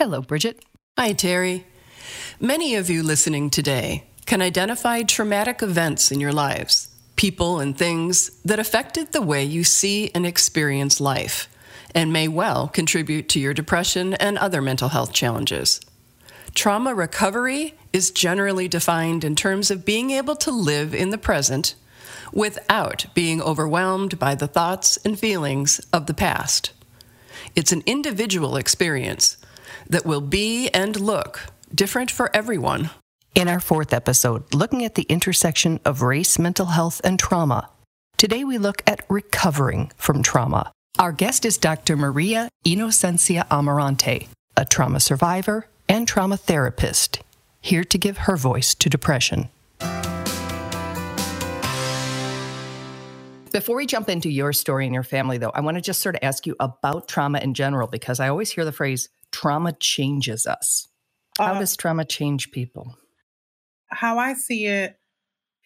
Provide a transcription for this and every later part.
Hello, Bridget. Hi, Terry. Many of you listening today can identify traumatic events in your lives, people and things that affected the way you see and experience life, and may well contribute to your depression and other mental health challenges. Trauma recovery is generally defined in terms of being able to live in the present without being overwhelmed by the thoughts and feelings of the past. It's an individual experience that will be and look different for everyone. In our fourth episode, looking at the intersection of race, mental health, and trauma, today we look at recovering from trauma. Our guest is Dr. Maria Inocencia Amarante, a trauma survivor and trauma therapist, here to give her voice to depression. Before we jump into your story and your family, though, I want to just sort of ask you about trauma in general because I always hear the phrase trauma changes us. How uh, does trauma change people? How I see it,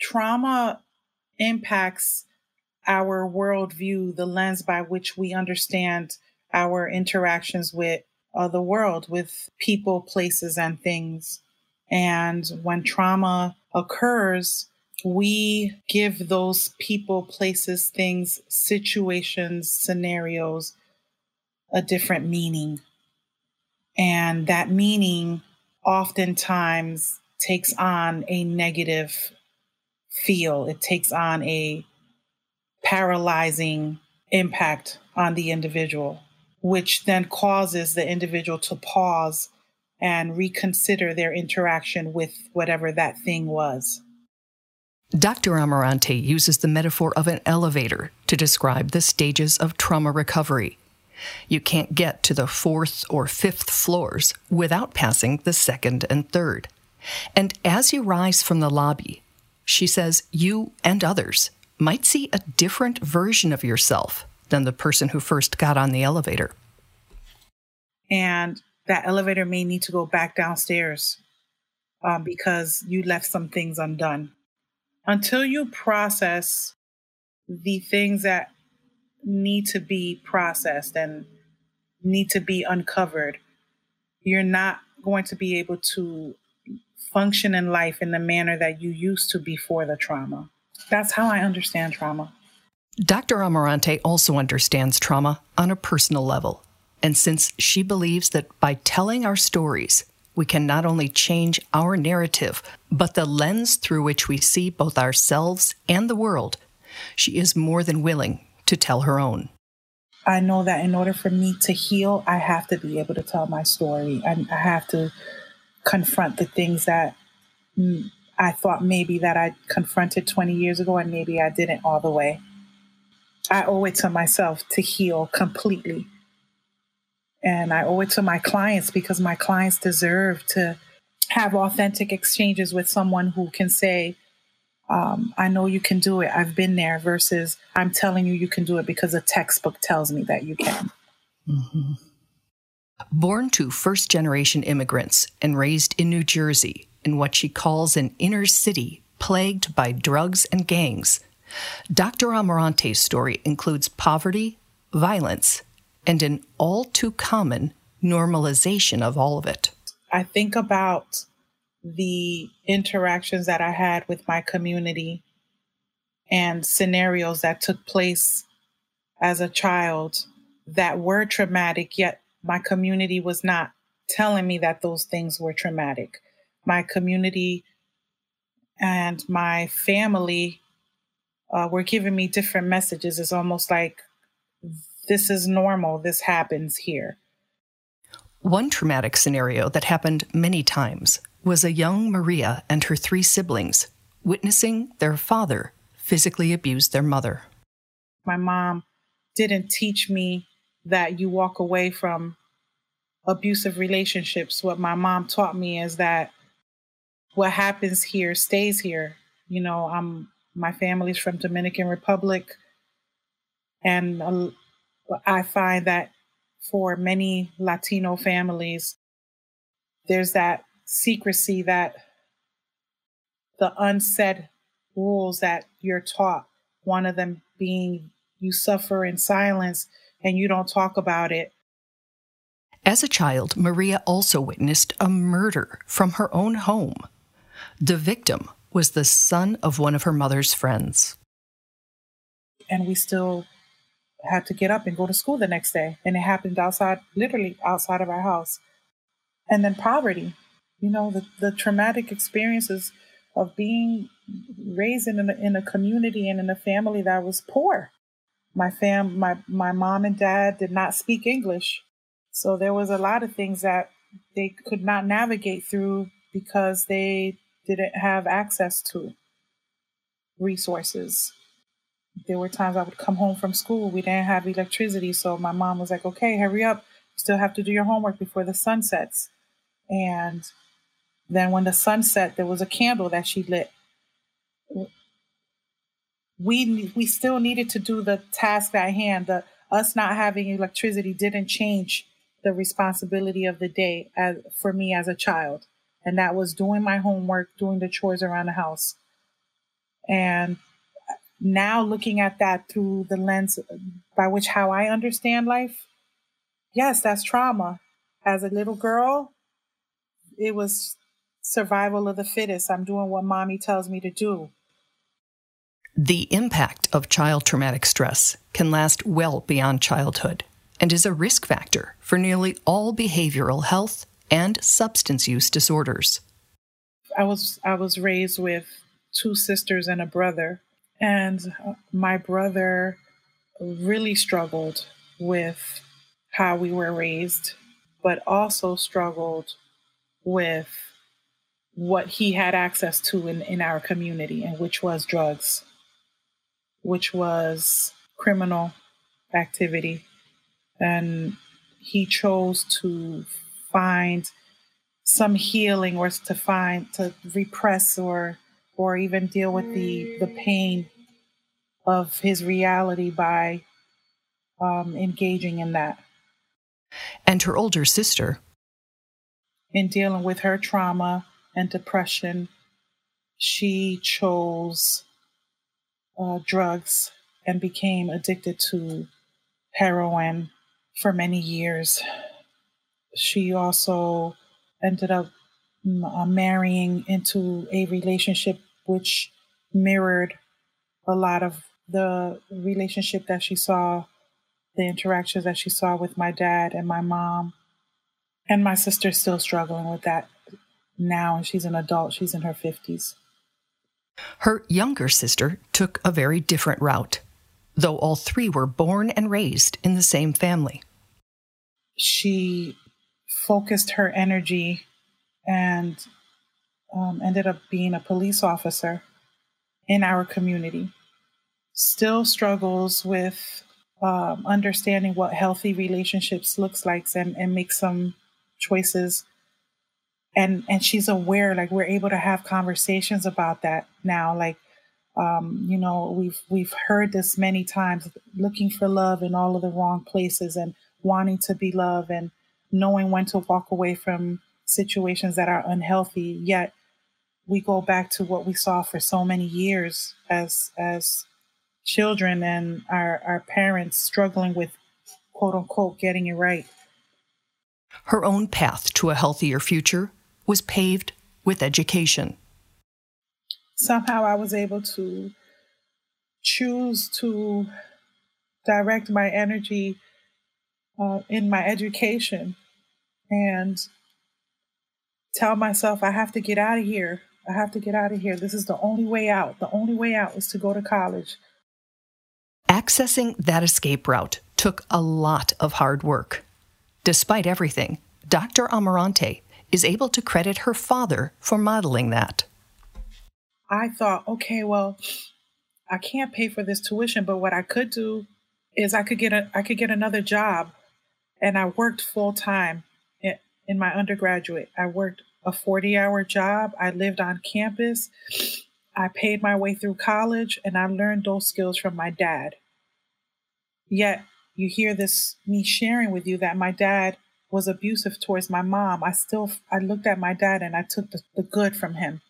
trauma impacts our worldview, the lens by which we understand our interactions with uh, the world, with people, places, and things. And when trauma occurs, we give those people, places, things, situations, scenarios a different meaning. And that meaning oftentimes takes on a negative feel, it takes on a paralyzing impact on the individual, which then causes the individual to pause and reconsider their interaction with whatever that thing was. Dr. Amarante uses the metaphor of an elevator to describe the stages of trauma recovery. You can't get to the fourth or fifth floors without passing the second and third. And as you rise from the lobby, she says you and others might see a different version of yourself than the person who first got on the elevator. And that elevator may need to go back downstairs um, because you left some things undone. Until you process the things that need to be processed and need to be uncovered, you're not going to be able to function in life in the manner that you used to before the trauma. That's how I understand trauma. Dr. Amarante also understands trauma on a personal level. And since she believes that by telling our stories, we can not only change our narrative, but the lens through which we see both ourselves and the world, she is more than willing to tell her own. I know that in order for me to heal, I have to be able to tell my story. I, I have to confront the things that I thought maybe that I confronted 20 years ago and maybe I didn't all the way. I owe it to myself to heal completely. And I owe it to my clients because my clients deserve to have authentic exchanges with someone who can say, um, I know you can do it. I've been there versus I'm telling you you can do it because a textbook tells me that you can. Mm-hmm. Born to first generation immigrants and raised in New Jersey in what she calls an inner city plagued by drugs and gangs, Dr. Amarante's story includes poverty, violence, and an all too common normalization of all of it. I think about the interactions that I had with my community and scenarios that took place as a child that were traumatic, yet my community was not telling me that those things were traumatic. my community and my family uh, were giving me different messages. It's almost like this is normal, this happens here. One traumatic scenario that happened many times was a young Maria and her three siblings witnessing their father physically abuse their mother. My mom didn't teach me that you walk away from abusive relationships. What my mom taught me is that what happens here stays here. You know, I'm my family's from Dominican Republic, and I find that for many Latino families, there's that secrecy that the unsaid rules that you're taught. One of them being you suffer in silence and you don't talk about it. As a child, Maria also witnessed a murder from her own home. The victim was the son of one of her mother's friends. And we still had to get up and go to school the next day. And it happened outside, literally outside of our house. And then poverty, you know, the, the traumatic experiences of being raised in a, in a community and in a family that was poor. My fam, my, my mom and dad did not speak English. So there was a lot of things that they could not navigate through because they didn't have access to resources. There were times I would come home from school, we didn't have electricity, so my mom was like, okay, hurry up. You still have to do your homework before the sun sets. And then when the sun set, there was a candle that she lit. We we still needed to do the task at hand. The us not having electricity didn't change the responsibility of the day as, for me as a child and that was doing my homework, doing the chores around the house. And now looking at that through the lens by which how I understand life, yes, that's trauma. As a little girl, it was survival of the fittest. I'm doing what mommy tells me to do. The impact of child traumatic stress can last well beyond childhood and is a risk factor for nearly all behavioral health and substance use disorders. I was I was raised with two sisters and a brother, and my brother really struggled with how we were raised, but also struggled with what he had access to in, in our community, and which was drugs, which was criminal activity. And he chose to find some healing or to find to repress or or even deal with the the pain of his reality by um, engaging in that. And her older sister, in dealing with her trauma and depression, she chose uh, drugs and became addicted to heroin for many years she also ended up mm, uh, marrying into a relationship which mirrored a lot of the relationship that she saw, the interactions that she saw with my dad and my mom. And my sister's still struggling with that now, and she's an adult, she's in her 50s. Her younger sister took a very different route, though all three were born and raised in the same family. She focused her energy and um, ended up being a police officer in our community. Still struggles with um, understanding what healthy relationships looks like and, and make some choices. And and she's aware, like we're able to have conversations about that now. Like, um, you know, we've we've heard this many times, looking for love in all of the wrong places and wanting to be loved and knowing when to walk away from situations that are unhealthy yet we go back to what we saw for so many years as as children and our our parents struggling with quote unquote getting it right her own path to a healthier future was paved with education somehow i was able to choose to direct my energy uh, in my education and tell myself, I have to get out of here. I have to get out of here. This is the only way out. The only way out is to go to college. Accessing that escape route took a lot of hard work. Despite everything, Dr. Amarante is able to credit her father for modeling that. I thought, okay, well, I can't pay for this tuition, but what I could do is I could get a I could get another job. And I worked full time in my undergraduate. I worked a 40 hour job. I lived on campus. I paid my way through college and I learned those skills from my dad. Yet you hear this me sharing with you that my dad was abusive towards my mom. I still I looked at my dad and I took the, the good from him.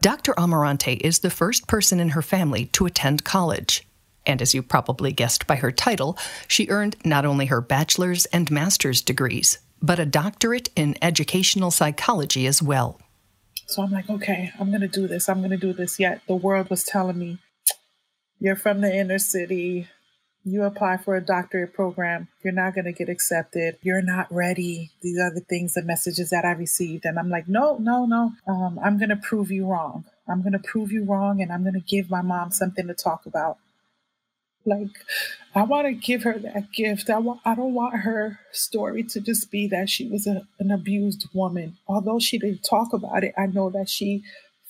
Dr. Amarante is the first person in her family to attend college. And as you probably guessed by her title, she earned not only her bachelor's and master's degrees, but a doctorate in educational psychology as well. So I'm like, okay, I'm going to do this. I'm going to do this. Yet the world was telling me, you're from the inner city. You apply for a doctorate program. You're not going to get accepted. You're not ready. These are the things, the messages that I received. And I'm like, no, no, no. Um, I'm going to prove you wrong. I'm going to prove you wrong. And I'm going to give my mom something to talk about. Like, I want to give her that gift. I want. I don't want her story to just be that she was a, an abused woman. Although she didn't talk about it, I know that she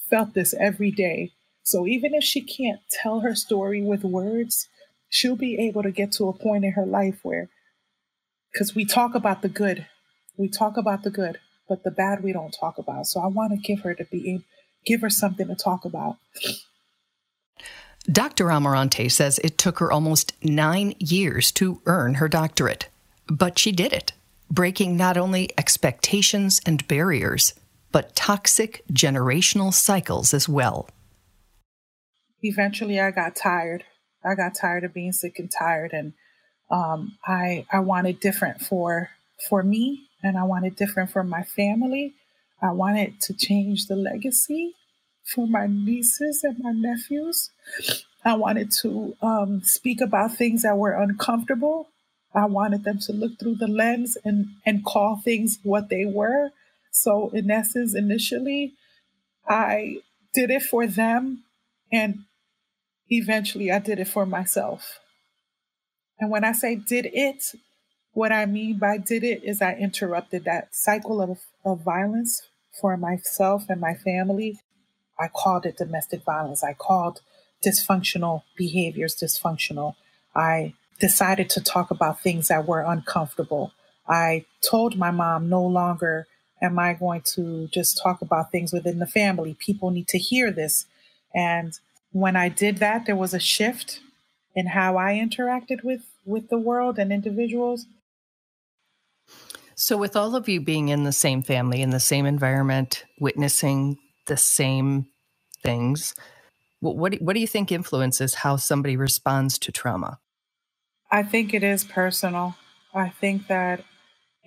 felt this every day. So even if she can't tell her story with words, she'll be able to get to a point in her life where, because we talk about the good, we talk about the good, but the bad we don't talk about. So I want to give her to be, give her something to talk about. Dr. Amarante says it took her almost nine years to earn her doctorate, but she did it, breaking not only expectations and barriers, but toxic generational cycles as well. Eventually, I got tired. I got tired of being sick and tired, and um, I I wanted different for for me, and I wanted different for my family. I wanted to change the legacy for my nieces and my nephews. I wanted to um, speak about things that were uncomfortable. I wanted them to look through the lens and, and call things what they were. So, in essence, initially, I did it for them, and eventually, I did it for myself. And when I say did it, what I mean by did it is I interrupted that cycle of, of violence for myself and my family I called it domestic violence. I called dysfunctional behaviors dysfunctional. I decided to talk about things that were uncomfortable. I told my mom no longer am I going to just talk about things within the family. People need to hear this. And when I did that, there was a shift in how I interacted with with the world and individuals. So with all of you being in the same family in the same environment, witnessing the same things. What, what, do, what do you think influences how somebody responds to trauma? I think it is personal. I think that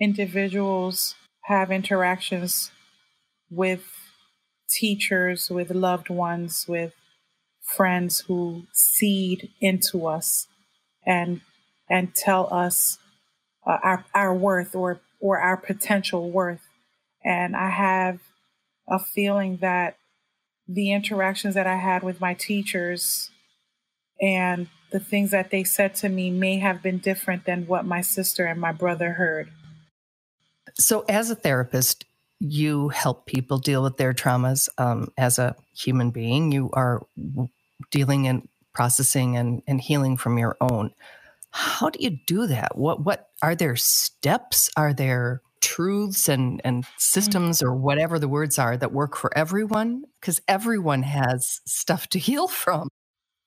individuals have interactions with teachers, with loved ones, with friends who seed into us and and tell us uh, our our worth or or our potential worth. And I have a feeling that the interactions that I had with my teachers and the things that they said to me may have been different than what my sister and my brother heard. So, as a therapist, you help people deal with their traumas. Um, as a human being, you are dealing and processing and, and healing from your own. How do you do that? What what are there steps? Are there truths and, and systems or whatever the words are that work for everyone? Because everyone has stuff to heal from.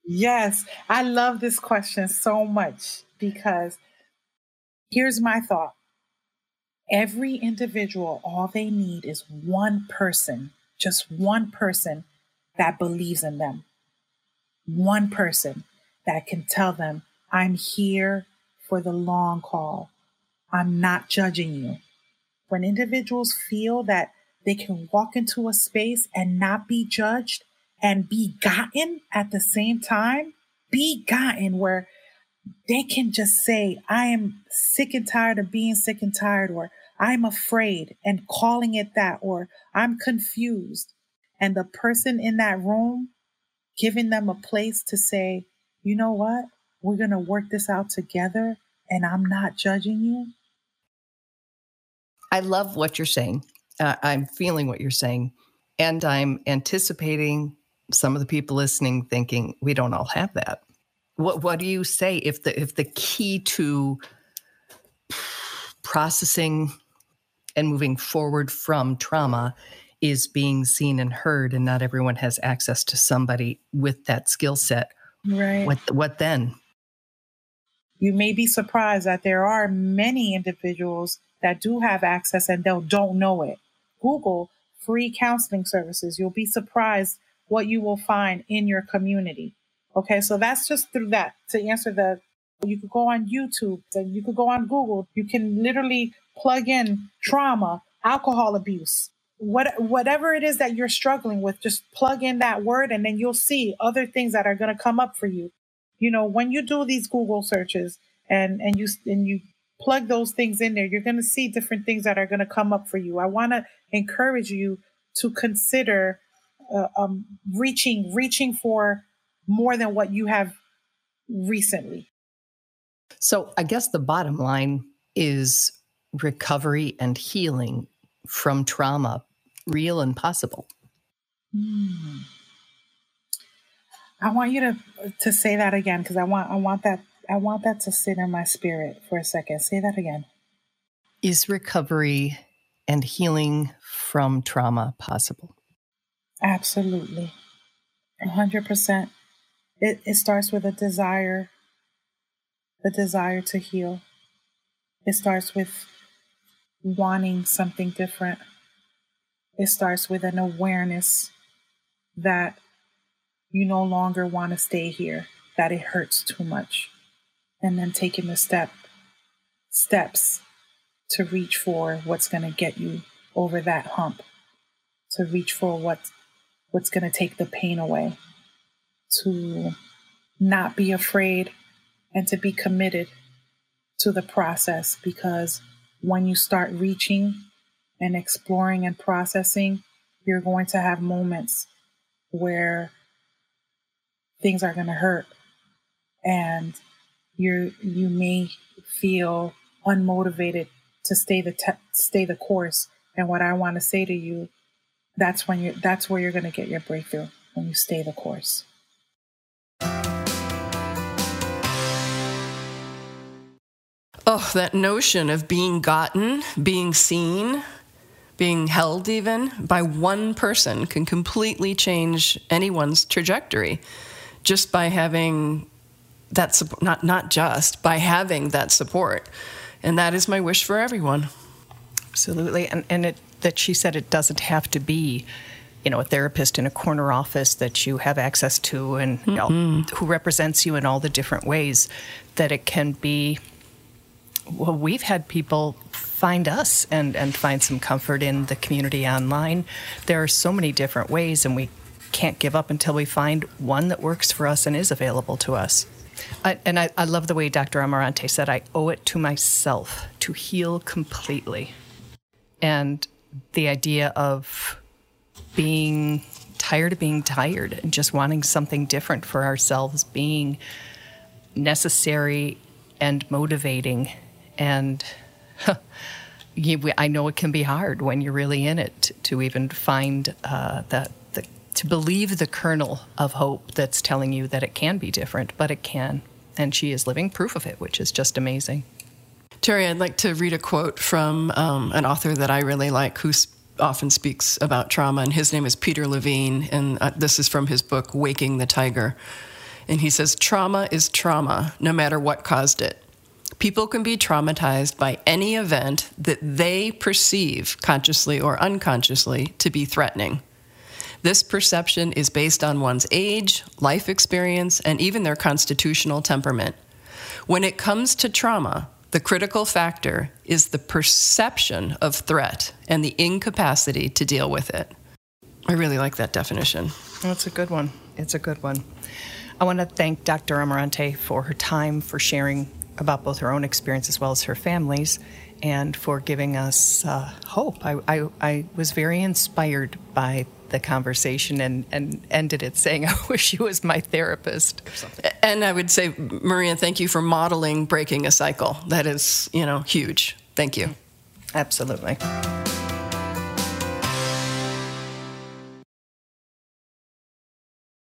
Yes, I love this question so much because here's my thought every individual, all they need is one person, just one person that believes in them. One person that can tell them, I'm here for the long haul. I'm not judging you when individuals feel that they can walk into a space and not be judged and be gotten at the same time, be gotten where they can just say, I am sick and tired of being sick and tired, or I'm afraid and calling it that, or I'm confused. And the person in that room giving them a place to say, you know what? We're going to work this out together and I'm not judging you. I love what you're saying. Uh, I'm feeling what you're saying. And I'm anticipating some of the people listening thinking, we don't all have that. What, what do you say if the, if the key to processing and moving forward from trauma is being seen and heard and not everyone has access to somebody with that skill set right. what what then? You may be surprised that there are many individuals that do have access and they don't know it. Google free counseling services. You'll be surprised what you will find in your community. Okay so that's just through that. To answer the you could go on youtube you could go on google. You can literally plug in trauma alcohol abuse what whatever it is that you're struggling with just plug in that word and then you'll see other things that are going to come up for you. You know when you do these google searches and and you and you plug those things in there you're going to see different things that are going to come up for you. I want to encourage you to consider uh, um, reaching reaching for more than what you have recently. So i guess the bottom line is recovery and healing from trauma real and possible. Mm. I want you to to say that again because I want I want that I want that to sit in my spirit for a second. Say that again. Is recovery and healing from trauma possible? Absolutely. 100%. It, it starts with a desire, the desire to heal. It starts with wanting something different it starts with an awareness that you no longer want to stay here, that it hurts too much. And then taking the step steps to reach for what's going to get you over that hump, to reach for what what's going to take the pain away, to not be afraid and to be committed to the process because when you start reaching and exploring and processing, you're going to have moments where things are going to hurt. And you you may feel unmotivated to stay the te- stay the course. And what I want to say to you that's when you that's where you're going to get your breakthrough when you stay the course. Oh, that notion of being gotten, being seen, being held even by one person can completely change anyone's trajectory just by having that support not not just by having that support. And that is my wish for everyone. Absolutely. And and it that she said it doesn't have to be you know a therapist in a corner office that you have access to and you know, mm-hmm. who represents you in all the different ways that it can be well we've had people find us and, and find some comfort in the community online. There are so many different ways, and we can't give up until we find one that works for us and is available to us. I, and I, I love the way Dr. Amarante said, I owe it to myself to heal completely. And the idea of being tired of being tired and just wanting something different for ourselves being necessary and motivating and you, I know it can be hard when you're really in it to even find uh, that the, to believe the kernel of hope that's telling you that it can be different, but it can. And she is living proof of it, which is just amazing. Terry, I'd like to read a quote from um, an author that I really like who often speaks about trauma, and his name is Peter Levine, and uh, this is from his book, Waking the Tiger. And he says, Trauma is trauma, no matter what caused it. People can be traumatized by any event that they perceive, consciously or unconsciously, to be threatening. This perception is based on one's age, life experience, and even their constitutional temperament. When it comes to trauma, the critical factor is the perception of threat and the incapacity to deal with it. I really like that definition. That's a good one. It's a good one. I want to thank Dr. Amarante for her time, for sharing about both her own experience as well as her family's, and for giving us uh, hope. I, I, I was very inspired by the conversation and, and ended it saying, I wish she was my therapist. And I would say, Maria, thank you for modeling breaking a cycle. That is, you know, huge. Thank you. Absolutely.